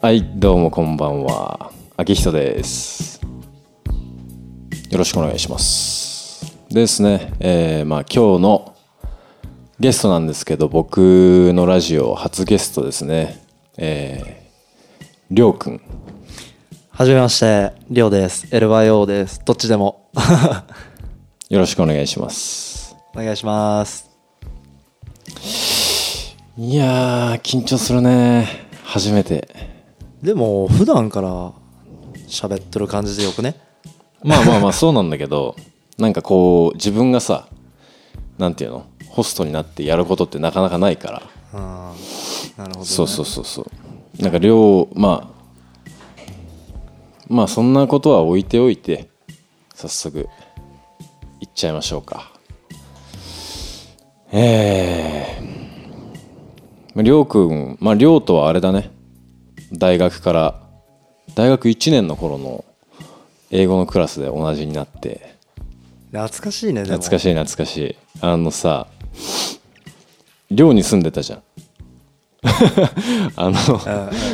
はいどうもこんばんは。秋人です。よろしくお願いします。ですね。えー、まあ今日のゲストなんですけど僕のラジオ初ゲストですね。えー、りょうくん。はじめまして、りょうです。LYO です。どっちでも。よろしくお願いします。お願いします。いやー緊張するね。初めてでも、普段から喋ってる感じでよくね？まあまあまあそうなんだけど なんかこう自分がさなんていうの？ホストになってやることってなかなかないからうん。なるほど、ね。そうそうそうそうなんか量まあまあそんなことは置いておいて早速いっちゃいましょうかええりょうくんまありょうとはあれだね大学から大学1年の頃の英語のクラスで同じになって懐かしいね。懐かしい懐かしいあのさ寮に住んでたじゃん あの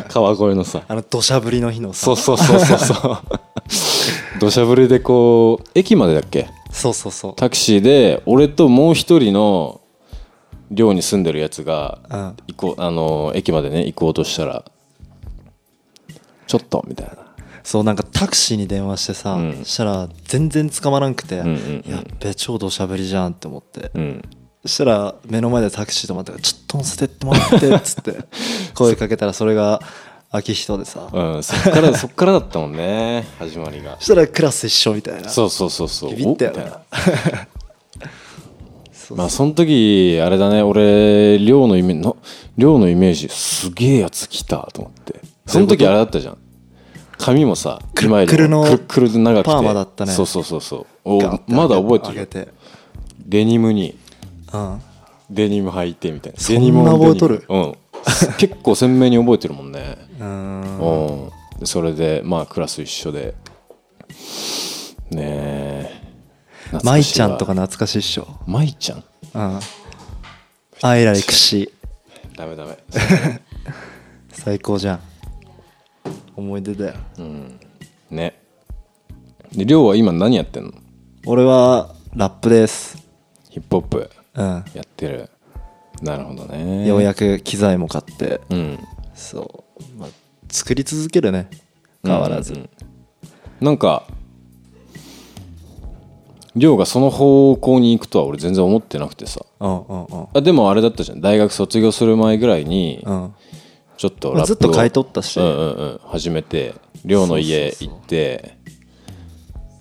川越のさあの、土砂降りの日のさ。そうそうそうそうそう 土砂降りでこう駅までだっけ？そうそうそう。タクシーで俺ともう一人の寮に住んでるやつがうん。行こうあの駅までね行こうとしたらちょっとみたいな。そう、なんかタクシーに電話してさ、うん。そしたら全然捕まらんくて、んうんうん。やっべ、超土砂降りじゃんって思って。うん。そしたら目の前でタクシー止まったからちょっと乗せてってもらってっつって 声かけたらそれが秋人でさ。うんそっからそっからだったもんね始まりが。そしたらクラス一緒みたいな。そうそうそうそう。ビビったよおみたいな。そうまあその時あれだね俺寮のイメージの寮のイメージすげえやつ来たと思ってその時あれだったじゃん。髪もさくる今よりくるのもくるで長くて。パーマだったね。そうそうそうそう。おガッてまだ覚えてるよ。上げてデニムに。うん。デニム履いてみたいな。そんなデニム覚えとるうん。結構鮮明に覚えてるもんね。うーん。うん。でそれでまあクラス一緒で。ねえ。懐かしいわ。舞ちゃんとか懐かしいっしょ。舞ちゃん？うん。アイラリクシー。ダメダメ。最高じゃん思い出だよ。ね。で亮は今何やってんの？俺はラップです。ヒップホップ。うん。やってる。なるほどね。ようやく機材も買って。うん。そう、まあ、作り続けるね。変わらず、うんうんなんか亮がその方向に行くとは俺全然思ってなくてさ。うんうんうん。あでもあれだったじゃん。大学卒業する前ぐらいにうんちょっとまあラップをずっと買い取ったし。うんうんうん始めて亮の家行って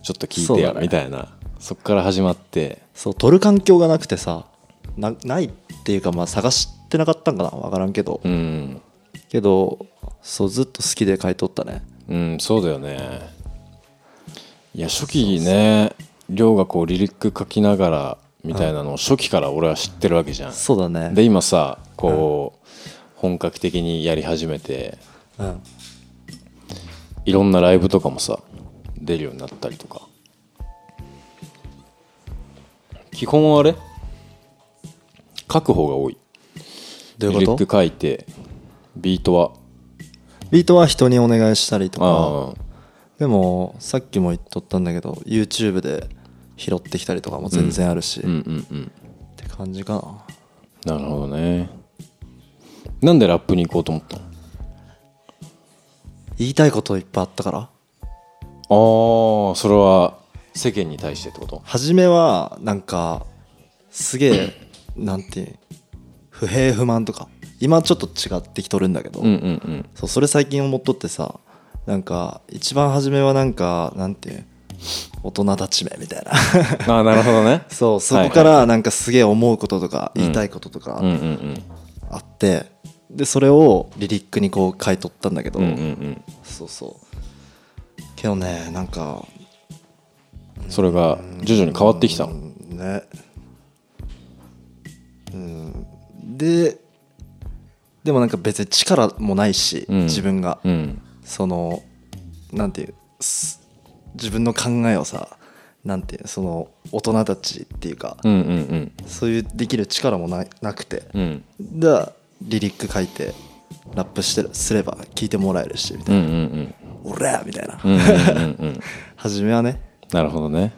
ちょっと聞いてやね。みたいな。そっから始まって。そう撮る環境がなくてさなないっていうかまあ探してなかったんかな。分からんけど、うん。けどそうずっと好きで買い取ったね。うんそうだよね。いや初期ね亮がこうリリック書きながらみたいなのを初期から俺は知ってるわけじゃん。そうだね。で今さこう本格的にやり始めてうん。いろんなライブとかもさ出るようになったりとか。基本はあれ？書く方が多い。どういうこと？リリック書いてビートは？ビートは人にお願いしたりとか。でもさっきも言っとったんだけど YouTube で拾ってきたりとかも全然あるし、うんっうんうん。て感じかな。なるほどねなんでラップに行こうと思ったの？言いたいこといっぱいあったから。ああそれは世間に対してってこと？初めはなんかすげえ なんて不平不満とか今ちょっと違ってきとるんだけど、うんうんうん。そうそれ最近思っとってさなんか一番初めはなんかなんて大人たちめみたいな。ああなるほどね。そうそこからなんかすげえ思うこととか言いたいこととかあってでそれをリリックにこう書いとったんだけど、うんうんうん。そうそう。けどねなんかそれが徐々に変わってきたの？ね。うん。ででもなんか別に力もないし、うん。自分が、うん。そのなんていうす自分の考えをさなんていうその大人たちっていうか、うんうんうん。そういうできる力もななくて。うん。でリリック書いてラップしてるすれば聞いてもらえるしみたいうんうんうん。みたいな、うんうんうんうん。初めはね。なるほどね。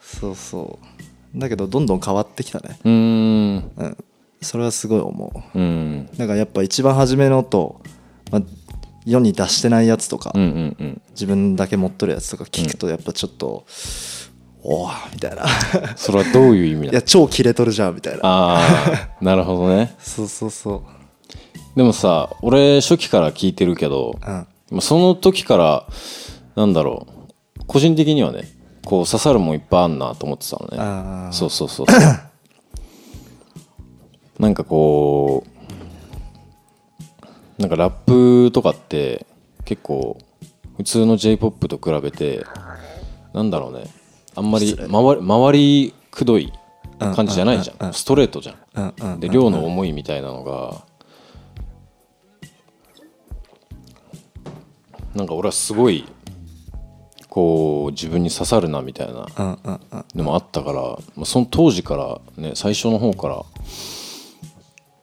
そうそう。だけどどんどん変わってきたね。うーん。うん。それはすごい思う。うん。だからやっぱ一番初めのと、まあ、世に出してないやつとか、うんうんうん。自分だけ持っとるやつとか聞くとやっぱちょっと、おおみたいな。それはどういう意味 いだや超キレとるじゃんみたいな。ああなるほどね。そうそうそうでもさ俺初期から聞いてるけどうん。まあその時からなんだろう個人的にはねこう刺さるもんいっぱいあんなと思ってたのね。そうそうそう なんかこうなんかラップとかって結構普通の j p o p と比べてなんだろうね。あんまり周りくどい感じじゃないじゃん。ストレートじゃん。で量の思いみたいなのがなんか俺はすごいこう自分に刺さるなみたいなのもあったから、まあ、その当時からね最初の方から。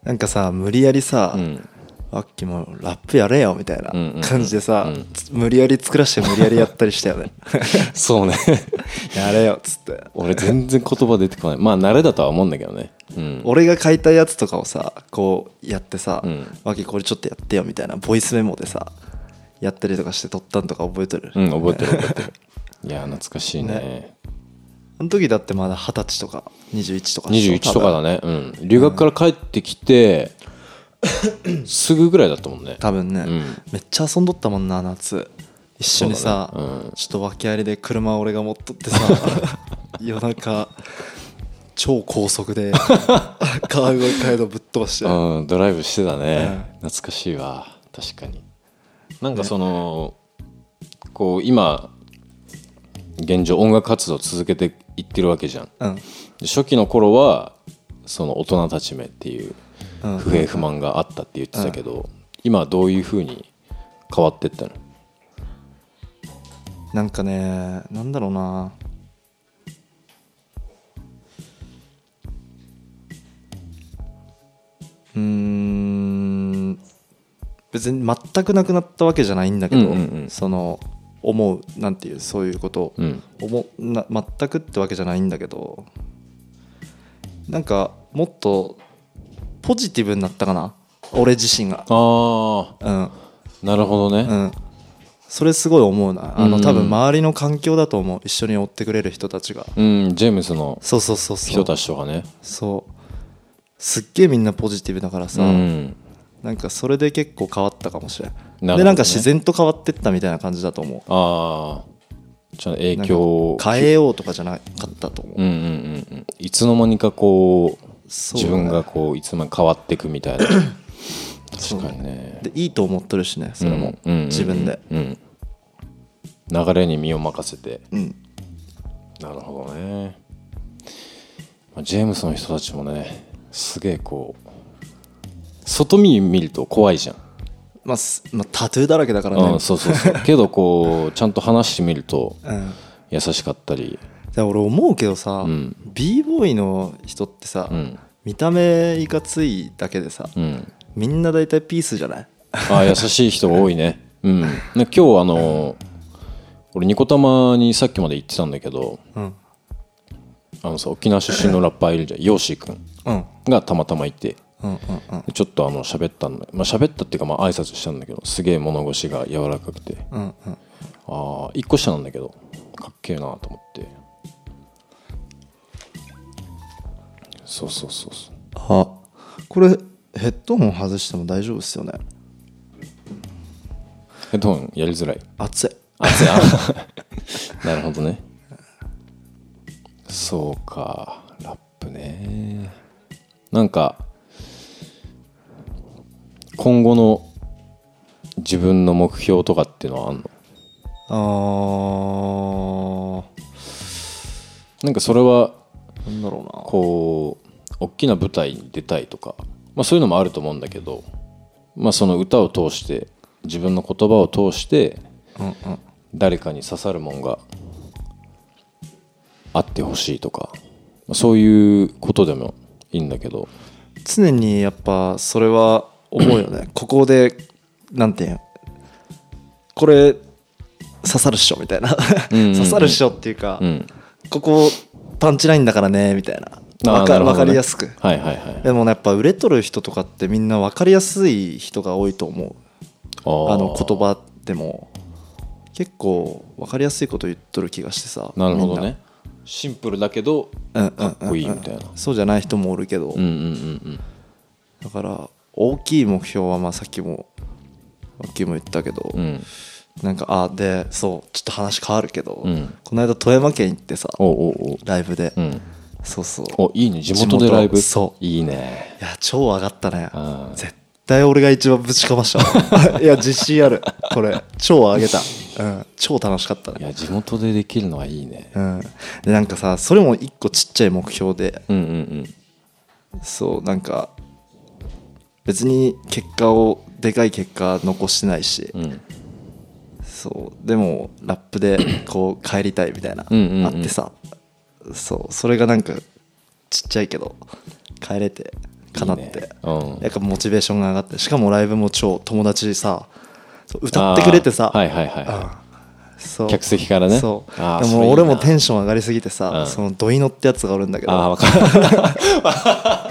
なんかさ無理やりさ、んあっきもラップやれよみたいな感じでさ、無理やり作らして無理やりやったりしたよね。そうね。やれよっつって。俺全然言葉出てこない。まあ慣れだとは思うんだけどね。うん。俺が書いたやつとかをさこうやってさうん「わきこれちょっとやってよ」みたいなボイスメモでさやったりとかして撮ったんとか覚えてる、うん覚えてる覚えてる。いや懐かしいね。ね。あの時だってまだ二十歳とか21とかでしょ？21とかだね。うん。留学から帰ってきて、すぐぐらいだったもんね。多分ね、うん。めっちゃ遊んどったもんな夏。一緒にさ、ね。うん。ちょっと訳ありで車俺が持っとってさ 夜中超高速で 川越街道ぶっ飛ばして、うん、ドライブしてたね、懐かしいわ。確かになんかその、こう今現状音楽活動続けていってるわけじゃん。うん。で初期の頃はその大人たちめっていううん。不平不満があったって言ってたけど、今はどういうふうに変わってったの？なんかねなんだろうな。うーん別に全くなくなったわけじゃないんだけど、うんうんうん。その思うなんていうそういうこと。をうん。思な全くってわけじゃないんだけどなんかもっとポジティブになったかな？俺自身が。あうん。あなるほどね、うん。それすごい思うな。あうん。の多分周りの環境だと思う。一緒に追ってくれる人たちが。うん、ジェームスのそうそうそうそう。人たちとかね。そう。すっげえみんなポジティブだからさ、うんなんかそれで結構変わったかもしれん、なるほどね。でなんか自然と変わってったみたいな感じだと思う。ああちゃ影響。をか変えようとかじゃなかったと思う、うんうんうんうん。いつの間にかこうね自分がこういつの間にか変わっていくみたいな。確かにね。でいいと思ってるしねそれも、うんうんうんうん自分で。うん流れに身を任せて。うん。なるほどね。まあジェームスの人たちもねすげえこう外見見ると怖いじゃん、まあ、すまあタトゥーだらけだからね、うん、そうそうそう。けどこうちゃんと話してみるとうん。優しかったり。で俺思うけどさ、ん。b ボーイの人ってさ、うん。見た目いかついだけでさ、うん。みんな大体ピースじゃない？ああ優しい人が多いね。うん。ね今日あの俺ニコタマにさっきまで行ってたんだけどうん。あのさ沖縄出身のラッパーいるじゃん。ヨーシー君うん。がたまたまいてちょっとあの喋ったんだまあ喋ったっていうかまあ挨拶したんだけどすげえ物腰が柔らかくて。うんうん。ああ一個下なんだけどかっけえなと思って。そうそうそうそう。あこれヘッドホン外しても大丈夫ですよね。ヘッドホンやりづらい。熱い。熱い。あ なるほどね。そうか。ラップね。なんか今後の自分の目標とかっていうのはあんの？あなんかそれはーなんだろうな。こう大きな舞台に出たいとか、まあ、そういうのもあると思うんだけど、まあ、その歌を通して自分の言葉を通して誰かに刺さるもんがあってほしいとか、まあそういうことでもいいんだけど。常にやっぱそれは思うよね。ここでなんていうんこれ刺さるっしょみたいな。うんうんうん。刺さるっしょっていうか、うん。ここパンチラインだからねみたいな。わかね。かりやすく。はいはいはい。でもねやっぱ売れとる人とかってみんな分かりやすい人が多いと思う。ああの言葉でも。結構分かりやすいこと言っとる気がしてさなるほどね。シンプルだけどうんうんかっこいいみたいな。そうじゃない人もおるけど、うんうんうん。だから大きい目標はまあさっきもさっきも言ったけど、うん。うんなんかあでそうちょっと話変わるけど、うん。この間富山県行ってさライブで、うん。そうそう。おいいね。地元でライブ？そいいね。いや超上がったね。絶対俺が一番ぶちかましたわ いや自信ある。これ。超上げた、うん、超楽しかったね。いや地元でできるのはいいね。うん。でなんかさそれも一個ちっちゃい目標で。うんうん。そうなんか別に結果をでかい結果残してないし、そう。でもラップでこう帰りたいみたいな、あってさ。そう。それがなんかちっちゃいけど帰れて叶って。いやっぱモチベーションが上がってしかもライブも超友達さ歌ってくれてさ、あーはいはいはいうん。そう。客席からね。そう。でも俺もテンション上がりすぎてさ、うん。そのドイノってやつがおるんだけど。ああ分かる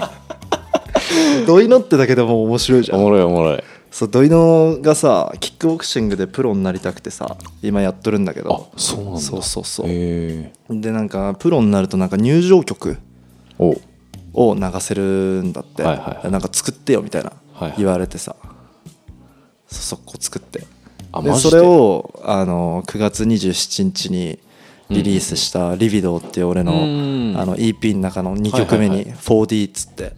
ドイノってだけでも面白いじゃん。おもろいおもろい。そうドイノがさキックボクシングでプロになりたくてさ今やっとるんだけあどそうなんだ。そうそうそう。でなんかプロになるとなんか入場曲お。を流せるんだって、はいはいはい。なんか作ってよみたいなはいはい。言われてさ、そそこ作って。でそれをあの9月27日にリリースした「リビドー」っていう俺の,、うん。あの EP の中の2曲目にはいはい 4D っつって、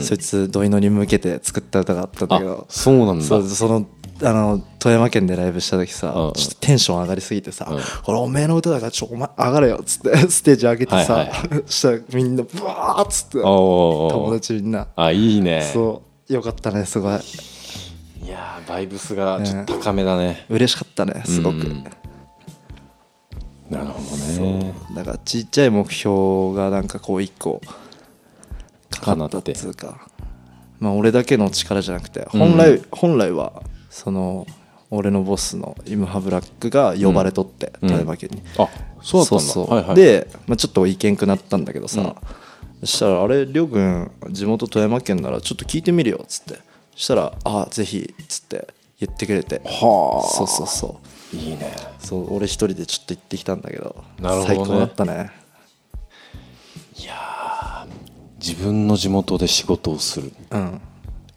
そいつドイノに向けて作った歌があったんだけどあそうなんだ。そのあの富山県でライブした時さ、うんうん。ちょっとテンション上がりすぎてさ「うん。これおめえの歌だからちょお前上がれよ」っつって ステージ上げてさ、はいは したらみんなブワーっつって友ー。達みんな。あいいね。そうよかったねすごい。いやーバイブスがちょっと高めだね。嬉しかったねすごく、うんなるほどね。だからちっちゃい目標がなんかこう一個かなったっつうか。まあ俺だけの力じゃなくて本来、本来はその俺のボスのイムハブラックが呼ばれとって、うん。富山県に、あそうだったんだ。そうはいはい。で、まあ、ちょっと意見くなったんだけどさ、そしたら「あれりょうくん。地元富山県ならちょっと聞いてみるよ」っつってそしたら「あぜひ」っつって言ってくれてはあそうそうそういいね。そう俺一人でちょっと行ってきたんだけどなるほどね。最高だったね。自分の地元で仕事をする。うん。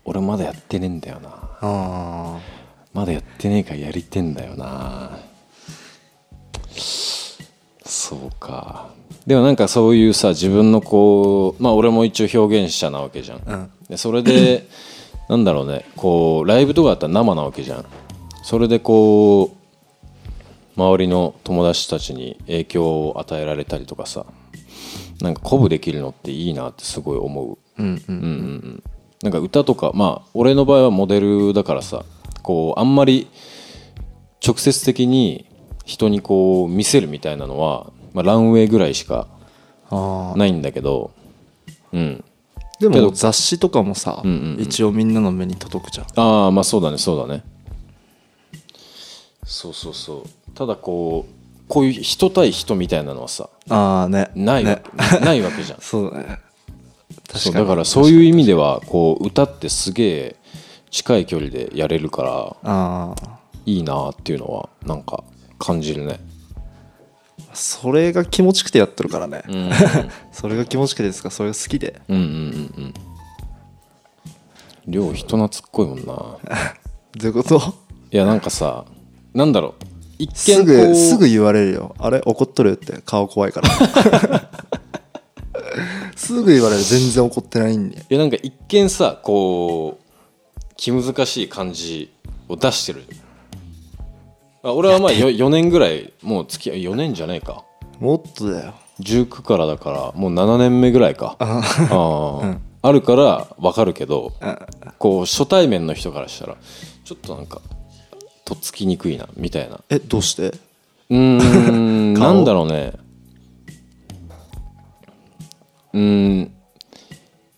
俺まだやってねえんだよな。あまだやってねえからやりてんだよな。そうか。でもなんかそういうさ自分のこうまあ俺も一応表現者なわけじゃん、うん。でそれで なんだろうね。こうライブとかだったら生なわけじゃん。それでこう周りの友達たちに影響を与えられたりとかさなんか鼓舞できるのっていいなってすごい思う。うんうんうん。うんうんなんか歌とかまあ俺の場合はモデルだからさこうあんまり直接的に人にこう見せるみたいなのは、まあ、ランウェイぐらいしかないんだけどうん。でも雑誌とかもさ、うんうんうん。一応みんなの目に届くじゃん。ああまあそうだねそうだねそうそうそう。ただこうこういう人対人みたいなのはさああね。ないわね。け、ないわけじゃん。そうだねそうだからそういう意味ではこう歌ってすげえ近い距離でやれるからああいいなっていうのはなんか感じるね。それが気持ちくてやってるからね、うん。それが気持ちくてですか？それが好きで。うんうんうんうん。量人懐っこいもんな。どういうこと？いやなんかさなんだろう。一見すぐすぐ言われるよ。あれ？怒っとるって。顔怖いから。すぐ言われる。全然怒ってないんで。いやなんか一見さこう気難しい感じを出してる。あ俺はまあ 4, 年ぐらいもう付き合い4年じゃないか。もっとだよ。19からだからもう7年目ぐらいか。ああ、あるから分かるけどこう初対面の人からしたらちょっとなんかとっつきにくいなみたいな。えどうして？うーん 顔？なんだろうね。うーん、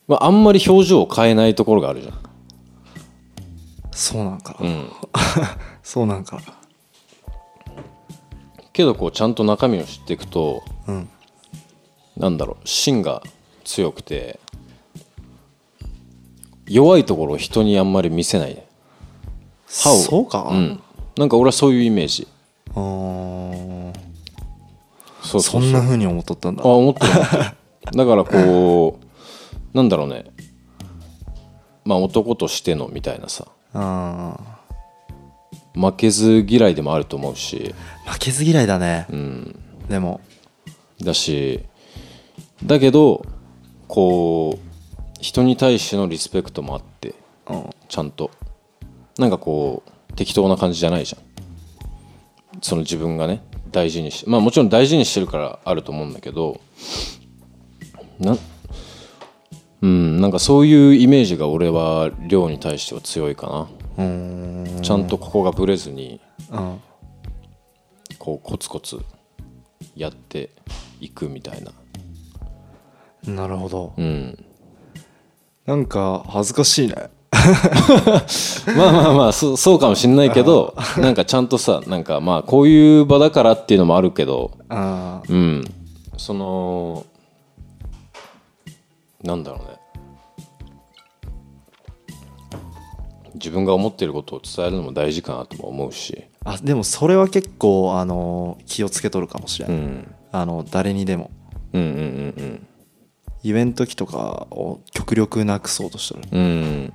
まあ、あんまり表情を変えないところがあるじゃん。そうなんか、うん。そうなんか。けどこうちゃんと中身を知っていくとうん。なんだろう芯が強くて弱いところを人にあんまり見せない歯をそうか、うん。なんか俺はそういうイメージ。あー。そうそんな風に思っとったんだ。あ思ってだからこうなんだろうね。まあ男としてのみたいなさ。あ負けず嫌いでもあると思うし。ー負けず嫌いだね、うん。でも。だしだけどこう人に対してのリスペクトもあってうん。ちゃんとなんかこう適当な感じじゃないじゃん。その自分がね大事にしてまあもちろん大事にしてるからあると思うんだけどなうんなんかそういうイメージが俺は量に対しては強いかな。ちゃんとここがぶれずにうん。こうコツコツやっていくみたいな。なるほど。うん。なんか恥ずかしいね まあまあまあそそうかもしんないけどなんかちゃんとさなんかまあこういう場だからっていうのもあるけどあー。うん。そのなんだろうね。自分が思ってることを伝えるのも大事かなとも思うし。あでもそれは結構あの気をつけとるかもしれない、うん。あの誰にでも。うんうんイベント期とかを極力なくそうとしてる。うんうんうん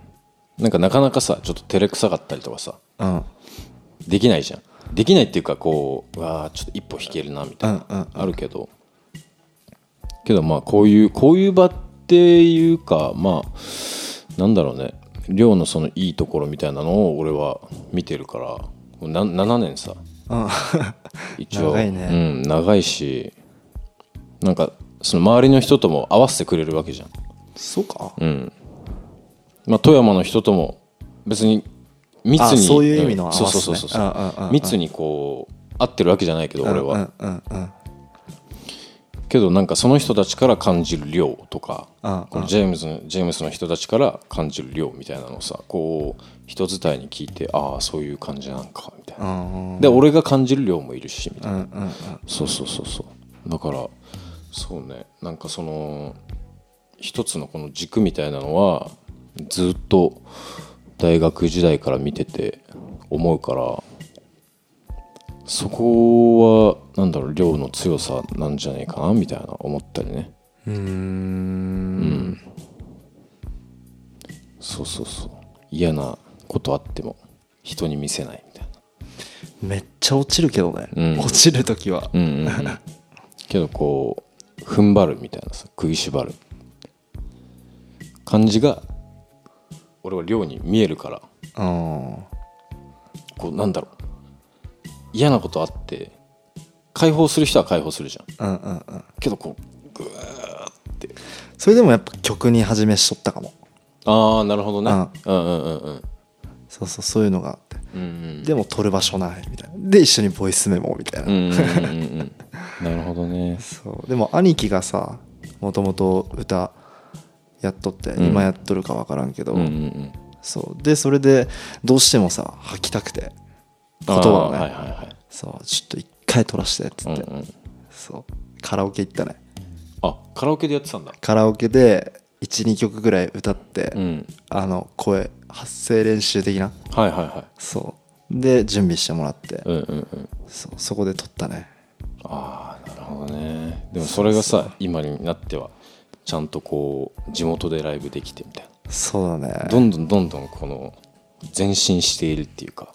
なんかなかなかさちょっと照れくさかったりとかさうん。できないじゃん。できないっていうかこううわーちょっと一歩引けるなみたいな、うんうんうん。あるけど。けどまあこういうこういう場っていうかまあなんだろうね。寮のそのいいところみたいなのを俺は見てるからな7年さ。うん。一応。長いね。うん、長いしなんかその周りの人とも合わせてくれるわけじゃん。そうか。うんまあ富山の人とも別に密にあそういう意味のそうそうそうそう。密にこう合ってるわけじゃないけど俺は、けどなんかその人たちから感じる量とかうんこのジェームズのジェームスの人たちから感じる量みたいなのをさこう人伝いに聞いてああそういう感じなんかみたいな。うんで俺が感じる量もいるしみたいな。そうそうそうそう。だからそうね。なんかその一つのこの軸みたいなのはずっと大学時代から見てて思うからそこはなんだろう量の強さなんじゃないかなみたいな思ったりね。うーん。そうそうそう。嫌なことあっても人に見せないみたいな。めっちゃ落ちるけどね、うん。落ちる時は。うんうんうん。けどこう踏ん張るみたいなさ釘縛る感じが俺は量に見えるから。うん。こうなんだろう。嫌なことあって解放する人は解放するじゃん。うんうんうん。けどこうグーって。それでもやっぱ曲に始めしとったかも。ああなるほどね。ううんうんうんうん。そうそうそういうのがあって。うんうん。でも撮る場所ないみたいな。で一緒にボイスメモみたいな、うんうんうんうんうん。なるほどね。そう。でも兄貴がさもともと歌やっとって、うん。今やっとるか分からんけど、うんうんうん。そう。でそれでどうしてもさ吐きたくて言葉をね、はいはいはい。そうちょっと一回撮らしてっつって、うんうん。そう。カラオケ行ったね。あカラオケでやってたんだ。カラオケで12曲ぐらい歌って、うん。あの声発声練習的な。はいはいはい。そう。で準備してもらって、うんうんうん。そうそこで撮ったね。ああなるほどね。でもそれがさ今になってはちゃんとこう地元でライブできてみたいそうだね。などんどんどんどんこの前進しているっていうか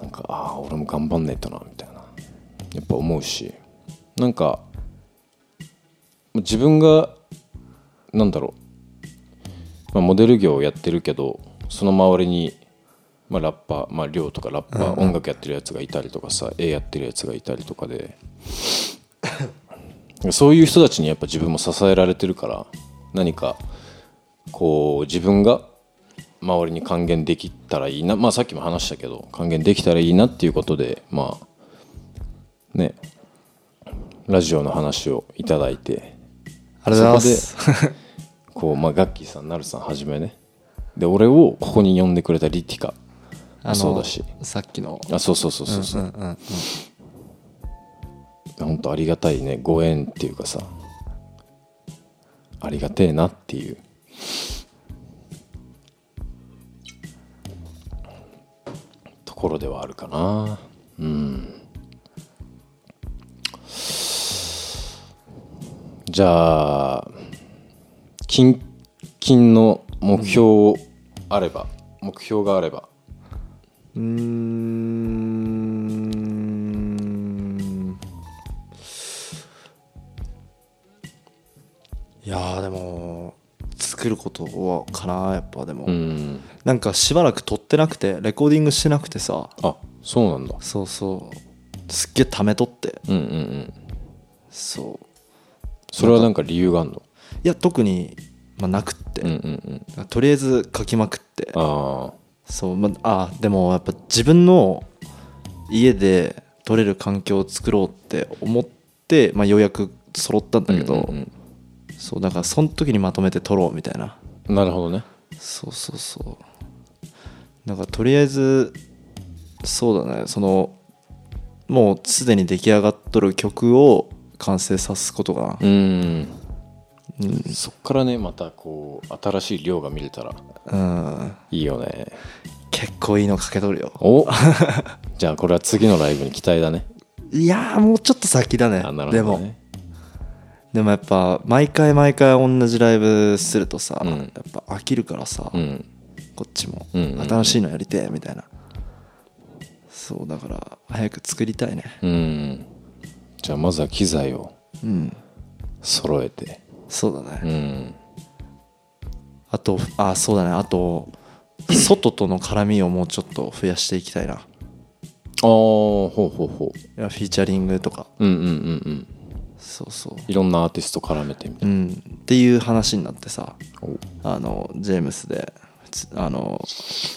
なんかああ俺も頑張んないとなみたいな。やっぱ思うし。なんか自分がなんだろう、まあ、モデル業をやってるけどその周りに、まあ、ラッパー、まあ、寮とかラッパー、音楽やってるやつがいたりとかさ絵やってるやつがいたりとかでそういう人たちにやっぱ自分も支えられてるから何かこう自分が周りに還元できたらいいな。まあさっきも話したけど還元できたらいいなっていうことでまあねラジオの話をいただいて。ありがとうございます。こう、まあ、ガッキーさんなるさんはじめね。で俺をここに呼んでくれたリティカそうだし。さっきの。あそうそうそうそうそう、うんうんうん本当ありがたいね。ご縁っていうかさ。ありがてえなっていう。ところではあるかな。うん。じゃあ近々の目標あれば、目標があれば。うん。いやーでも作ることはかなやっぱでも、うん。なんかしばらく撮ってなくてレコーディングしてなくてさ。あそうなんだ。そうそう。すっげえためとって。うんうんうん。そう。それはなんか理由があるの？いや特に、まあ、なくって、うんうんうん。とりあえず書きまくって。あそうまああでもやっぱ自分の家で撮れる環境を作ろうって思って、まあ、ようやく揃ったんあだけど、うんうんそうだからその時にまとめて撮ろうみたいな。うんなるほどね。そうそうそう。だからとりあえずそうだね。そのもうすでに出来上がっとる曲を完成さすことかうん。なそっからねまたこう新しい量が見れたら。うん、うん、いいよね。結構いいのかけとるよ。お。じゃあこれは次のライブに期待だね。いやーもうちょっと先だね。あなるでもでもやっぱ毎回毎回同じライブするとさ、うん。やっぱ飽きるからさ、うん。こっちもうんうんうん。新しいのやりてえみたいな。そうだから早く作りたいね。うん。じゃあまずは機材をうん。揃えて。そうだね、うん。あとあそうだね。あと外との絡みをもうちょっと増やしていきたいな。ああほうほうほいやフィーチャリングとか。ううんうんうんうんそうそう。いろんなアーティスト絡めてみたいうん。っていう話になってさあのジェームスでつあの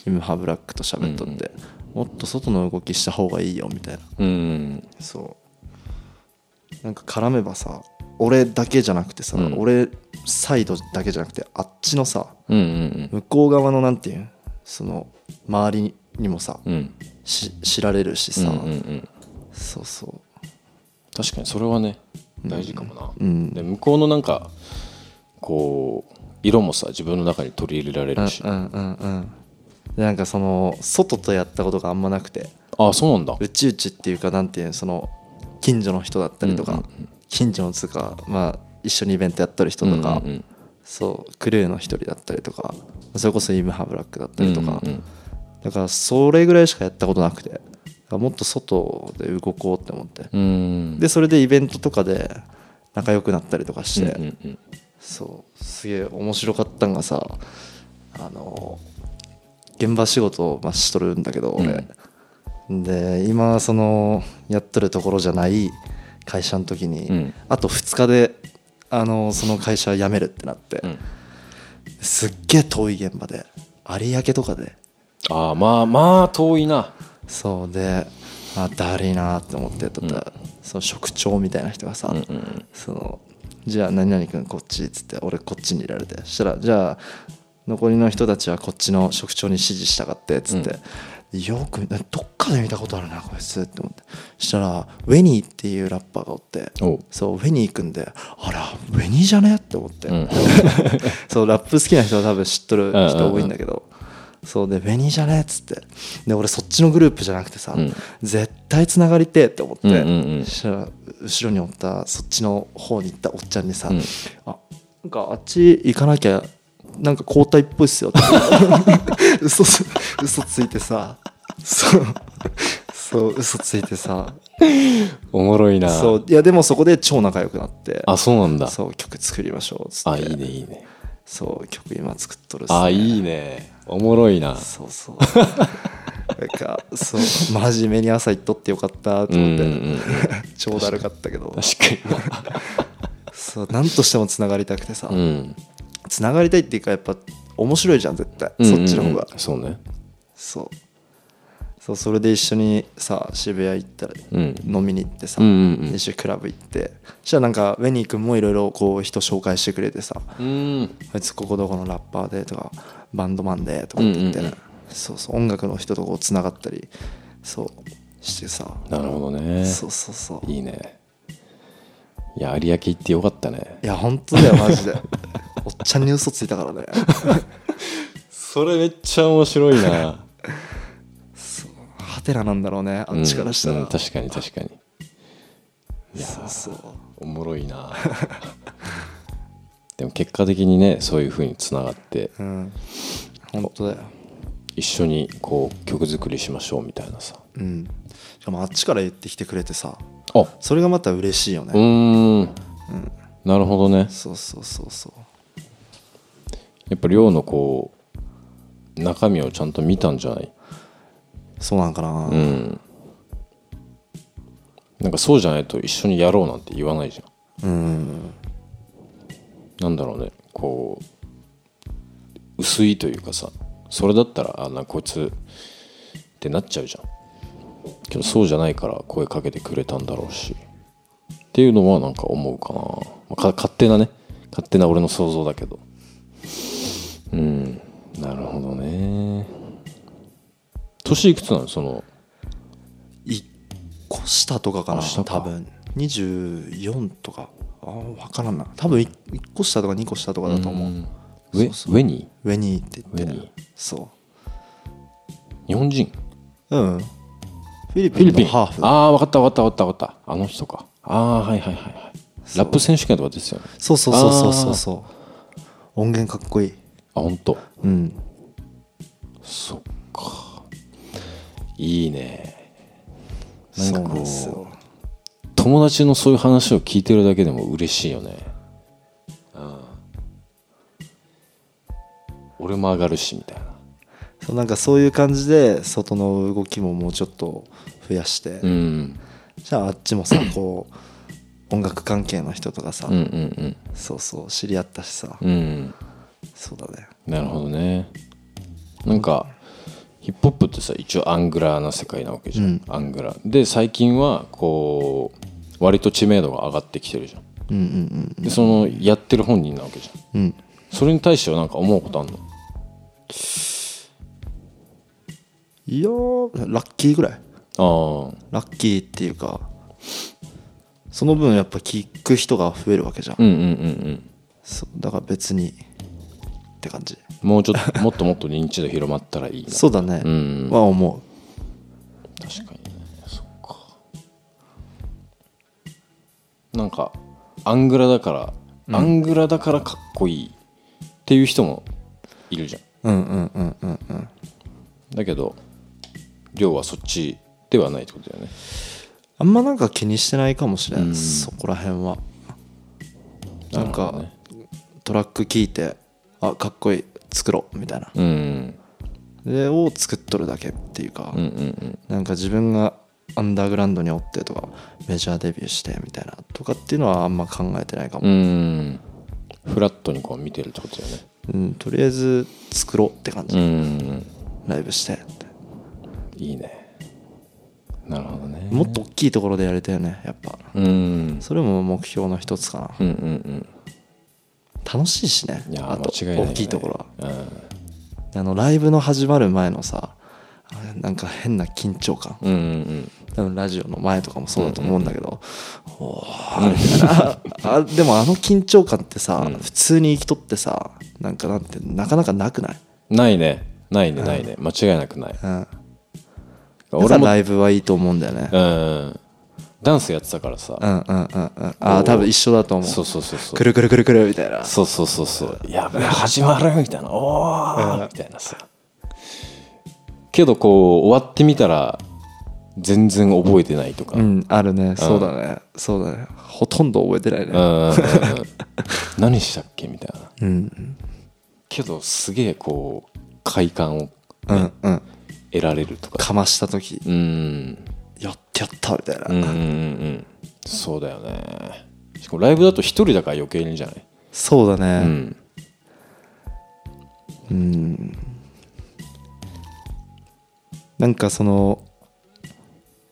イムハブラックと喋っとって、もっと外の動きした方がいいよみたいな。うんそう。なんか絡めばさ俺だけじゃなくてさ、うん。俺サイドだけじゃなくてあっちのさうんうん向こう側のなんていうんその周りにもさうん。知られるしさ、うんうんうん。そうそ確かにそれはね大事かもな、ううん。で向こうのなんかこう色もさ自分の中に取り入れられるし、うんうんうんなんかその外とやったことがあんまなくて。ああそうなんだ。うちうちっていうかなんていうのその近所の人だったりとか、うんうん近所のつうかまあ一緒にイベントやってる人とか、うんうんそうクルーの一人だったりとかそれこそイムハブラックだったりとか、うんうん。だからそれぐらいしかやったことなくてもっと外で動こうって思って、うん。でそれでイベントとかで仲良くなったりとかして、うんうんうん。そうすげえ面白かったんがさあの現場仕事をまあしとるんだけど俺、で今そのやっとるところじゃない会社の時に、うん。あと2日であのその会社辞めるってなって、うん。すっげえ遠い現場で有明とかで。ああまあまあ遠いなそうであだるいなって思ってとったら、その職長みたいな人がさ、うんうん。そのじゃあ何々君こっちっつって俺こっちにいられてそしたらじゃあ残りの人たちはこっちの職長に指示したがってっつって、よくどっかで見たことあるなこいつって思って。そしたらウェニーっていうラッパーがおってそうウェニー君であらウェニーじゃね？って思って、うん。そうラップ好きな人は多分知っとる人多いんだけど、そうで「紅じゃね」っつって。で俺そっちのグループじゃなくてさ、うん。絶対つながりてえって思って、うんうんうん。そしたら後ろにおったそっちの方に行ったおっちゃんにさ「うん。あなんかあっち行かなきゃなんか交代っぽいっすよ」って。嘘つ嘘ついてさそうそう嘘ついてさ。おもろいな。そういやでもそこで超仲良くなって。あそうなんだ。そう曲作りましょうっつって。あいいねいいね。そう曲今作っとるっすね。あいいねおもろいな。そうそう。なんかそう真面目に朝行っとってよかったと思って、うんうんうん超だるかったけど。確かそう何としてもつながりたくてさ、にうん。つながりたいっていうかやっぱ面白いじゃん絶対、うんうんうん。そっちの方が。そうね。そう。そうそれで一緒にさ渋谷行ったらうん。飲みに行ってさ、うんうんうん。一緒にクラブ行って。そしたらなんかウェニー君もいろいろこう人紹介してくれてさ。うん。あいつここどこのラッパーでとかバンドマンでとかって言って、うんうんうん。そうそう音楽の人とこうつながったりそうしてさ、なるほどね。そうそうそう。いいね。いや有明行ってよかったね。いや本当だよマジで。おっちゃんに嘘ついたからね。それめっちゃ面白いな。ハテナなんだろうねあっちからしたら、うんうん確かに確かに。いやそうそう。おもろいなでも結果的にねそういう風につながってうん。本当だよ。一緒にこう曲作りしましょうみたいなさ。うん。しかもあっちから言ってきてくれてさあ。それがまた嬉しいようね、ーん。なるほどね。そうそうそうそう。やっぱ亮のこう中身をちゃんと見たんじゃない？そうなんかな、うん。なんかそうじゃないと一緒にやろうなんて言わないじゃん。うんなんだろうね。こう薄いというかさそれだったらあなこいつってなっちゃうじゃん。けどそうじゃないから声かけてくれたんだろうし。っていうのはなんか思うかな、まあか勝手なね。勝手な俺の想像だけど。うん。なるほどね。年いくつなの？その1個下とかかな多分。24とかあ分からんな。多分 1, 個下とか2個下とかだと思う、ん。ウェそう。ウェニウェニーって言ってそ日本人？ううん。フィリピンのハーフ。ああ分かった分かった分かった。分かったあの人か。ああはいはいはいはい。ラップ選手権とかですよね。そうそうそうそうそう。そう音源かっこいい。あ本当うん。そっか。いいね。なんかこよう友達のそういう話を聞いてるだけでも嬉しいよね。うん。俺も上がるしみたいな。そうなんかそういう感じで外の動きももうちょっと増やして、うん。じゃああっちもさこう音楽関係の人とかさ、うんうんそうそう知り合ったしさ、うんうん。そうだね。なるほどね。なんかヒップホップってさ一応アングラーな世界なわけじゃん、うん。アングラー。で最近はこう割と知名度が上がってきてるじゃん。うんうんでそのやってる本人なわけじゃん。うん。うんそれに対しては何か思うことあんの？いやーラッキーぐらい。ああ。ラッキーっていうかその分やっぱ聞く人が増えるわけじゃん、うんうんうんうん。そうだから別にって感じ。もうちょっともっともっと認知度広まったらいいな。そうだね、うん。は思確かになんかアングラだから、アングラだからかっこいいっていう人もいるじゃん。ううんうんうんうんうん。だけど亮はそっちではないってことだよね。あんまなんか気にしてないかもしれん、うん。そこら辺は。なんかなるほどね。トラック聞いてあかっこいい。作ろう。みたいな。うん。でを作っとるだけっていうか、うんうんうん。なんか自分がアンダーグラウンドにおってとかメジャーデビューしてみたいなとかっていうのはあんま考えてないかも、うん。フラットにこう見てるってことだよね。うんとりあえず作ろうって感じ、うん。ライブして。っていいね。なるほどね。もっと大きいところでやりたいよねやっぱ。うん。それも目標の一つかな。うんうんうん。楽しいしねいやあと大きいところは。うん。あのライブの始まる前のさあなんか変な緊張感。うんうん多分ラジオの前とかもそうだと思うんだけど、おーみたいな。あでもあの緊張感ってさ、うん。普通に生きとってさなんかなんてなかなかなくない、うんないね。ないねないね。間違いなくない。うん、俺ライブはいいと思うんだよね。うんダンスやってたからさ。うんうんうんうん。ああ多分一緒だと思う。そうそうそうそう。くるくるくるくるみたいな。そうそうそうそう。やべえ始まるみたいな。おーみたいなさ。けどこう終わってみたら全然覚えてないとか、うんあるね。そうだね。そうだね。ほとんど覚えてないね。何したっけみたいな。うん。けどすげえこう快感をうんうん。得られるとか。かました時。うん。やってやったみたいな、うんうんうんうん。そうだよね。しかもライブだと一人だから余計にじゃない？そうだね。うん。うん。なんかその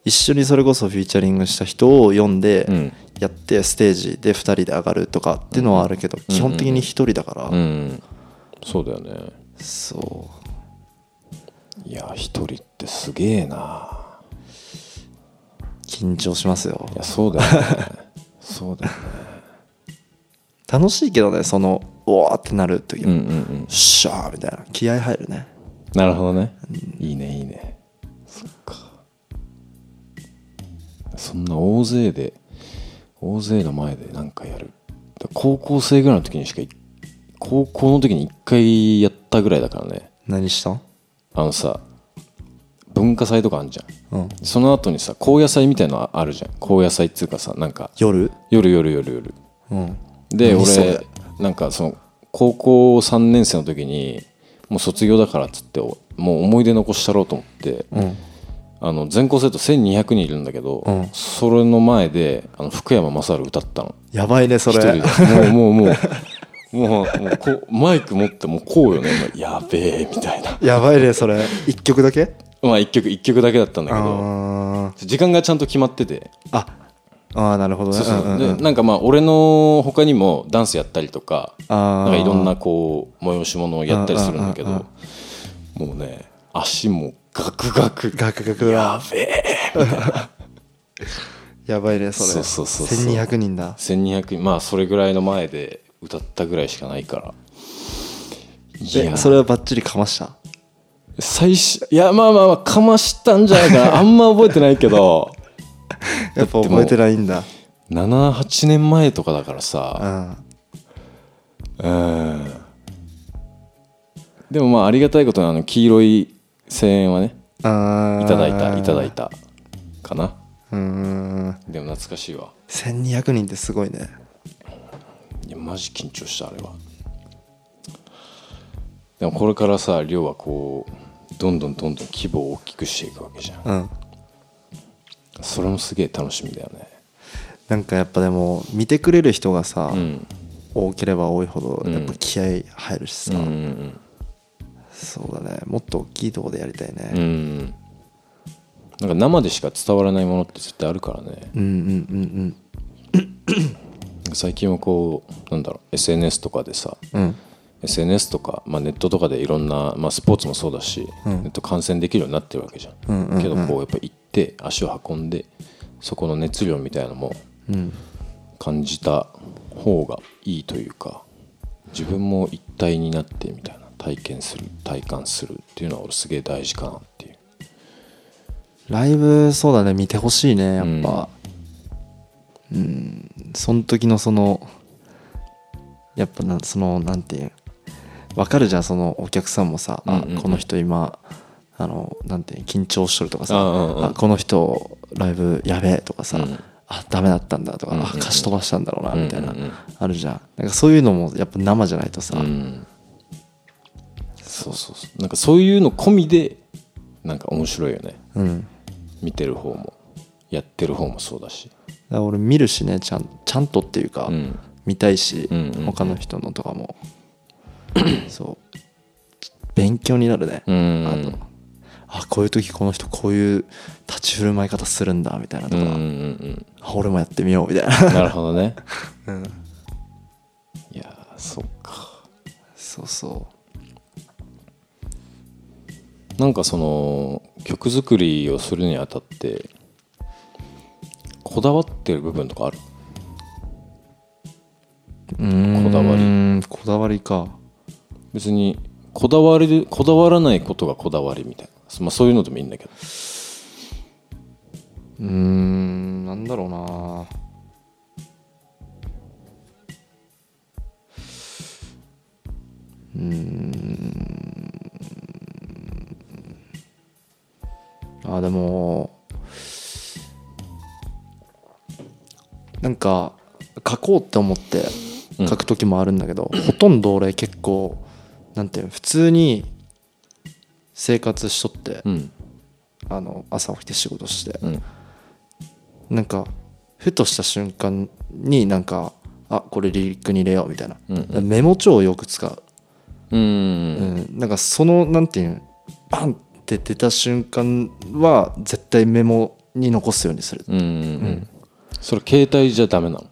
一緒にそれこそフィーチャリングした人を読んでうん。やってステージで2人で上がるとかっていうのはあるけど基本的に1人だから。うん。そうだよね。そいや一人ってすげえな。う緊張しますよ。いやそうだよね。そうだよね。楽しいけどねそのうわーってなる時はうんうんうん。シャーみたいな。気合入るね。なるほどね、いいねいいねそんな大勢で大勢の前で何かやる。高校生ぐらいの時にしかい高校の時に1回やったぐらいだからね。何した？んあのさ文化祭とかあんじゃん。うん。その後にさ高野祭みたいのあるじゃん。高野祭っつうかさなんか夜？夜夜夜夜。うん。で俺なんかその高校3年生の時にもう卒業だからっつってもう思い出残したろうと思って、うんあの全校生徒1200人いるんだけど、うん。それの前であの福山雅治歌ったの。やばいねそれ。で。もうもうもうもうもうこうマイク持ってもうこうよね。やべえみたいな。やばいねそれ。一曲だけ？まあ1曲一曲だけだったんだけど。時間がちゃんと決まってて。ああーなるほどね。そうそう。うんうんうん。でなんかまあ俺の他にもダンスやったりとかなんかいろんなこう催し物をやったりするんだけどもうね足もガクガク。ガクガクやべえ。やばいねそれ。そうそうそうそう。1200人だ。1200まあそれぐらいの前で歌ったぐらいしかないから。いでそれはバッチリかました？最初いやまあまあまあかましたんじゃないかな。あんま覚えてないけど。やっぱ覚えてないんだ。78年前とかだからさ。うん。うん。でもまあありがたいことにあの黄色い声援はねあー。いただいたいただいた。かな。うーん。でも懐かしいわ。1200人ってすごいね。いやマジ緊張したあれは。でもこれからさ亮はこうどんどんどんどん規模を大きくしていくわけじゃん。うん。それもすげえ楽しみだよね。なんかやっぱでも見てくれる人がさ、うん。多ければ多いほどうんやっぱ気合入るしさ、うんうんそうだね。もっと大きいとこでやりたいうんうねん。なんか生でしか伝わらないものって絶対あるからね。うんうんうん 最近はこうなんだろう SNS とかでさうん。うん SNS とか、まあ、ネットとかでいろんな、まあ、スポーツもそうだし、うん。ネット観戦できるようになってるわけじゃん,、うんうんうん。けどこうやっぱ行って足を運んでそこの熱量みたいなのもうん。感じた方がいいというか自分も一体になってみたいな体験する体感するっていうのは俺すげえ大事かなっていう。ライブそうだね見てほしいねやっぱ。うんその時のそのやっぱなそのなんていうわかるじゃんそのお客さんもさ、うんうんうん。あこの人今あのなんていう緊張しとるとかさあうんうん。あこの人ライブやべえとかさ、うん。あダメだったんだとか、うんうんうん。あ貸し飛ばしたんだろうなみたいな、うん。うんうんあるじゃん。なんかそういうのもやっぱ生じゃないとさ、うんそうそうそう。なんかそういうの込みでなんか面白いよね。うん。見てる方もやってる方もそうだし。だ俺見るしねちゃんちゃんとっていうか、うん。見たいし、うんうんうん。他の人のとかも。そう。勉強になるね、うん。あのあこういう時この人こういう立ち振る舞い方するんだみたいなとか、うんうんうんあ俺もやってみようみたいな、なるほどね。うん、いやーそっか。そうそなんかその曲作りをするにあたってこだわってる部分とかある？こだわり。こだわりか。別にこだわりこだわらないことがこだわりみたいな、まあ、そういうのでもいいんだけど。うーん。なんだろうな。うーんあでもなんか書こうって思ってうん。書く時もあるんだけど、ほとんど俺結構なんていうの普通に生活しとって、うん。あの朝起きて仕事して、うん。なんかふとした瞬間になんかあこれリリックに入れようみたいな、うんメモ帳をよく使う、うんうんなんかそのなんていうのバンて出た瞬間は絶対メモに残すようにする、うんうんうん。それ携帯じゃダメなの？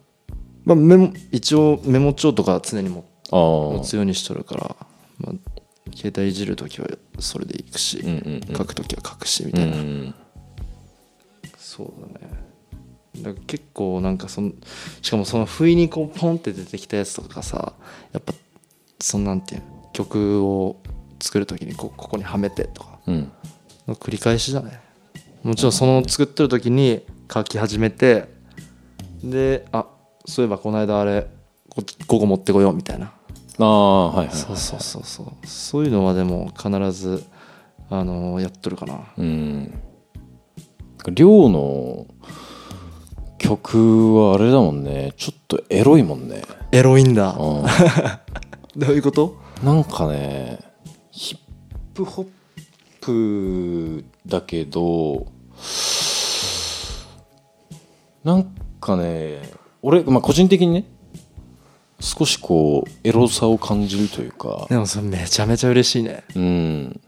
まあ、メモ一応メモ帳とか常にもあ持あつようにしとるから、まあ、携帯いじる時はそれでいくし、うんうんうん。書く時は書くしみうたいな、んそうだね。だから結構なんかそのしかもその不意にこうポンって出てきたやつとかさやっぱそのなんていうの曲を作る時にこここにはめてとか。うんの繰り返しだね。もちろんその作ってる時に書き始めてであそういえばこの間あれこここ持ってこようみたいな。ああはいはいそうそうそうそう。そういうのはでも必ずあのやっとるかな。うん。亮の曲はあれだもんね。ちょっとエロいもんね。エロいんだ。う どういうこと？んなんかねヒップホップだけどなんかね俺、まあ、個人的にね少しこうエロさを感じるというかでもそれめちゃめちゃ嬉しいね。うん。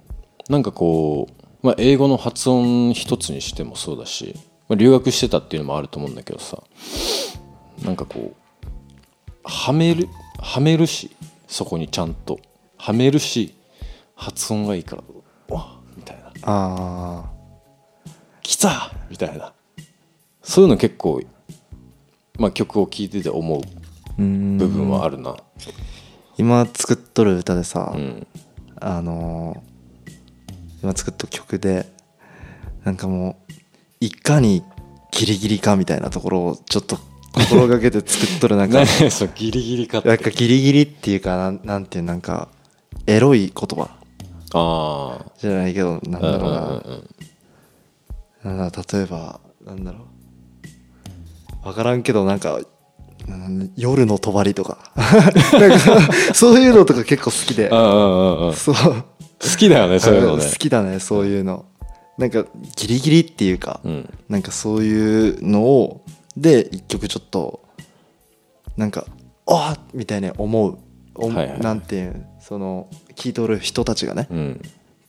なんかこう、まあ、英語の発音一つにしてもそうだし、まあ、留学してたっていうのもあると思うんだけどさなんかこうはめるはめるしそこにちゃんと。はめるし発音がいいからわみたいな。あ来た！みたいな。そういうの結構、まあ、曲を聴いてて思ううん。部分はあるな。今作っとる歌でさ、うん。あのー今作っとる曲でなんかもういかにギリギリかみたいなところをちょっと心がけて作っとるなんか何そうギリギリかって。なんかギリギリっていうかなんなんていうなんかエロい言葉ああじゃないけどなんだろうな,、なんだ例えばなんだろう。分からんけどなんか夜の帳とか。なんかそういうのとか結構好きで。そう。好きだよねそういうのね。好きだねそういうの。なんかギリギリっていうか、うん。なんかそういうのをで一曲ちょっとなんかあっみたいに思う、おはいはい。なんていうその聞いとる人たちがね、っうん。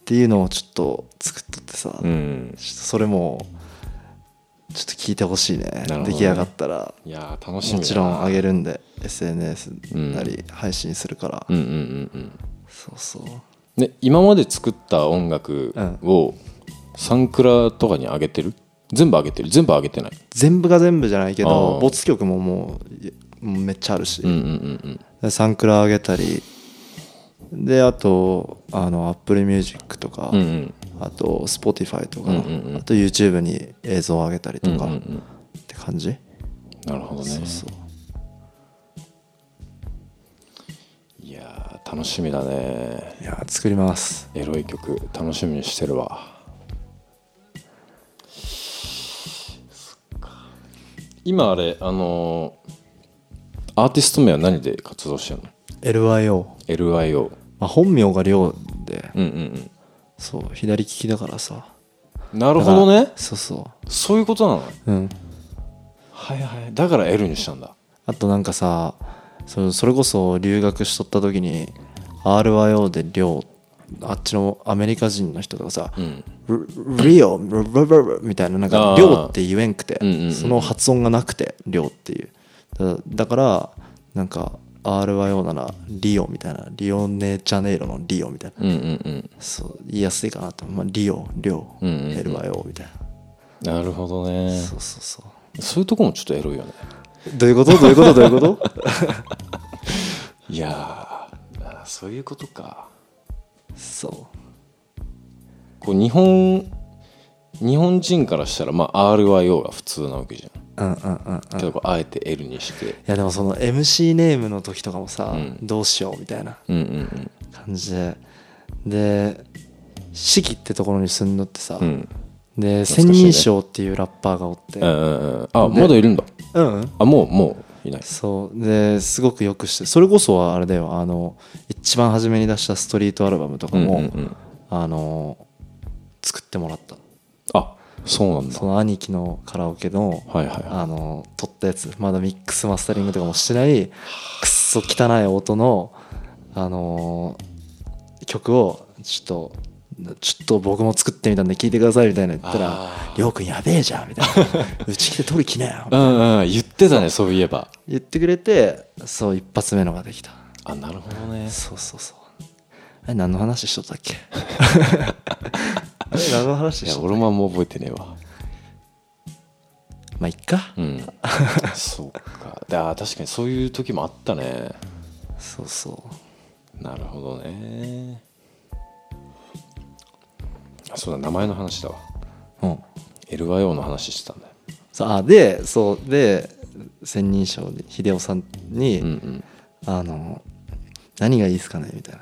ていうのをちょっと作っとってさ、うん。それもちょっと聞いてほしいね。ね。出来上がったら。いやー楽しみもちろん上げるんで SNS なり配信するから、うんうんうんうん。そうそう。で今まで作った音楽をサンクラとかに上げてる？全部上げてる？全部上げてない？全部が全部じゃないけあどー没曲ももうめっちゃあるし、うんうんうん。でサンクラ上げたりであとあの Apple Music とか、うんうん。うんあと Spotify とか、うんうんうん。あと YouTube に映像を上げたりとか、うんうんうん。って感じ、なるほどね。そうそう。いやー楽しみだね。いや作ります。エロい曲楽しみにしてるわ。今あれあのーアーティスト名は何で活動してるの？LYO、LIO まあ、本名が亮で。うんうんそう左利きだからさ。うんなるほどね。そうそそういうことなの？ううん。はいはい。だから L にしたんだ。あとなんかさそそれこそ留学しとった時に RYO で亮。あっちのアメリカ人の人とかさうん「リオ」ルルルルみたいななんかあー「亮」って言えんくてうんうんうん。その発音がなくて「亮」っていう。だだからなんか RYO なら「リオ」みたいな。リオネジャネイロの「リオ」みたいな。うんうんうん。そう言いやすいかなと、まあ、リオ、リオ、うんうんうん。LYO みたいな、なるほどね。そうそうそう。そういうとこもちょっとエロいよね。どういうこと？どういうこと？どういうこと？いやそういうことか。そこう日本日本人からしたらまあ RYO が普通なわけじゃんううんうんうん。うんあえて L にして。いやでもその MC ネームの時とかもさ、うん。どうしようみたいなうんうん感じで。で四季ってところに住んどってさ、うん。うんで千人称っていうラッパーがおって。うんうんうん。あまだいるんだ。うんうん。あもうもういない。そう。ですごくよくしてそれこそはあれだよ。あの一番初めに出したストリートアルバムとかも、うんうんうん。あの作ってもらった。あそうなんだ。その兄貴のカラオケのはいはいはい。あの撮ったやつまだミックスマスタリングとかもしてないくっそ汚い音のあの曲をちょっとちょっと僕も作ってみたんで聞いてくださいみたいな言ったらあ「りょうくんやべえじゃん」みたいな「うち来て撮り来なよ」うんうん言ってたねそういえば。言ってくれてそう一発目のができた。あなるほどね。そうそうそう。あれ何の話しとったっけ？あれ何の話いやしとった俺もあんま覚えてねえわ。まあいっか。うん。そうか。であ確かにそういう時もあったね。そうそう。なるほどね。あそうだ名前の話だわ。うん。LYO の話してたんだよ。そうあでそうで千人称で秀夫さんに、うんうん。あの何がいいですかねみたいな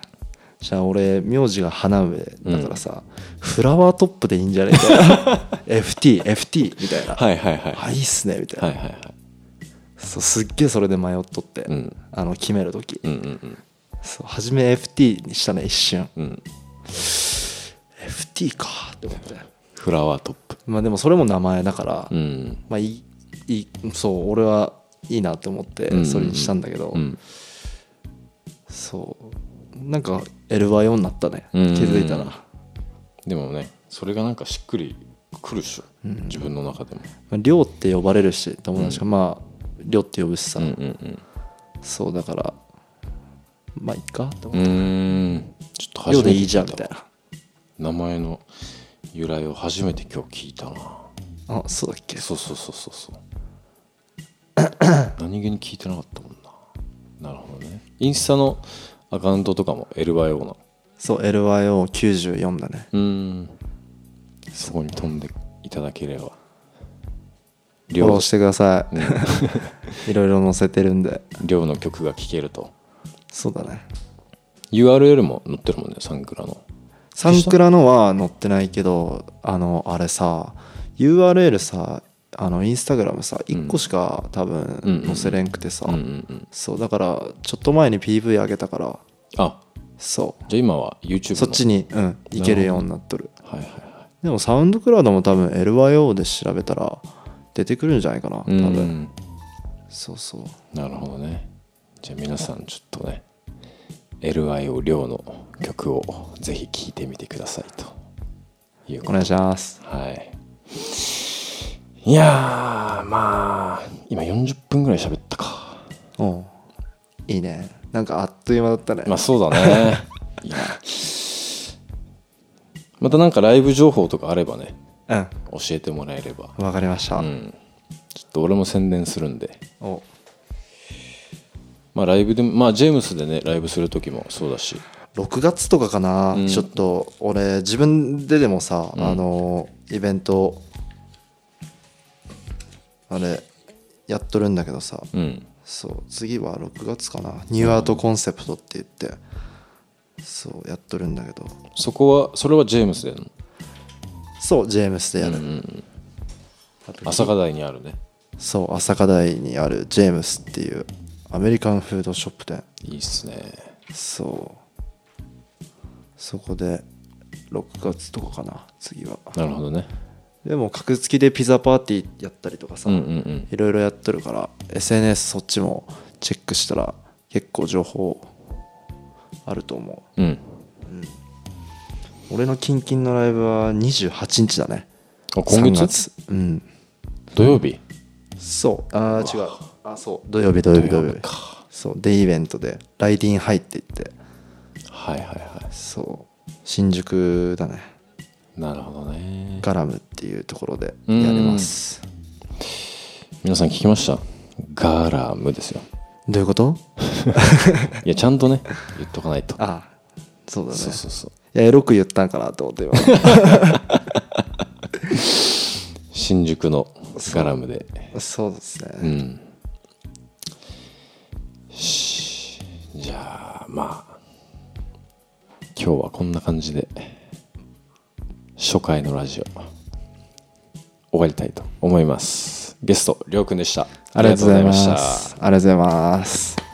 じゃあ俺名字が花上だからさ、フラワートップでいいんじゃねみたいな。FTFT みたいな。はいはいはい。あいいっすねみたいな、はいはいはい。そうすっげえそれで迷っとって、うん。あの決める時、うんうんそう初め FT にしたね一瞬。うん。うん FT かって思って。フラワートップ。まあでもそれも名前だから、うん。まあいいいいそう俺はいいなって思ってうんうんうん。それにしたんだけど、うん。そうなんか LYO になったね。気うん。づいたら、までもねそれがなんかしっくりくるでしょ、自分の中でも。あ、りょうって呼ばれるし友達が、まありょうって呼ぶしさ、うんうんそうだからまあいいか？と思うんうってーん。ちょっとりょう初めてでいいじゃんみたいな。名前の由来を初めて今日聞いたな。あそうだっけ？そうそうそうそうそう。何気に聞いてなかったもんな。なるほどね。インスタのアカウントとかも LYO な。のそう LYO94 だね。うーん。そこに飛んでいただければ。フォローしてください。いろいろ載せてるんで。量の曲が聴けると。そうだね。URL も載ってるもんねサンクラの。サンクラのは載ってないけどあのあれさ URL さあのインスタグラムさ1個しか多分うん載せれんくてさ、そうだからちょっと前に PV 上げたからあ。そう。じゃあ今は YouTube の。そっちにうんいけるようになっとる。はいはいはでもサウンドクラウドも多分 LYO で調べたら出てくるんじゃないかな多いうそうそう。なるほどね。じゃあ皆さんちょっとね LIO 量の曲をぜひ聴いてみてくださいということお願いします。はいいやーまあ今40分ぐらい喋ったか。おういいね。なんかあっという間だったね、まあそうだね。いや。またなんかライブ情報とかあればねうん。教えてもらえれば。わかりました、うん。ちょっと俺も宣伝するんで。お。まあライブでもまあジェームスでねライブする時もそうだし。6月とかかな、うん。ちょっと俺自分ででもさ、うん。あのイベントあれやっとるんだけどさ。うん。そう次は6月かな。ニューアートコンセプトって言ってそうやっとるんだけど。そこはそれはジェームスでやるの？そうジェームスでやる、うん朝霞台にあるね。そう朝霞台にあるジェームスっていうアメリカンフードショップ店。いいっすね。そう。そこで6月とかかな次は。なるほどねでも格付きでピザパーティーやったりとかさ、うんうんうん。いろいろやってるから SNS そっちもチェックしたら結構情報あると思う。ん。う俺のキンキンのライブは28日だね。あ今月？3月。うん。土曜日？そう。ああ違う。あそう。土曜日土曜日土曜日か。そう。デイイベントでライディンハイって言って。はいはいはそう。新宿だね。いなるほどね。ガラムっていうところでやります。皆さん聞きました？ガラムですよ。どういうこと？いやちゃんとね言っとかないと。あそうだね。そうそうそう。いやエロく言ったんかなと思って今。新宿のガラムで。そうですね、うん。しじゃあまあ今日はこんな感じで初回のラジオ。終わりたいと思います。ゲストりょうくんでした。ありがとうございました。すありがとうございます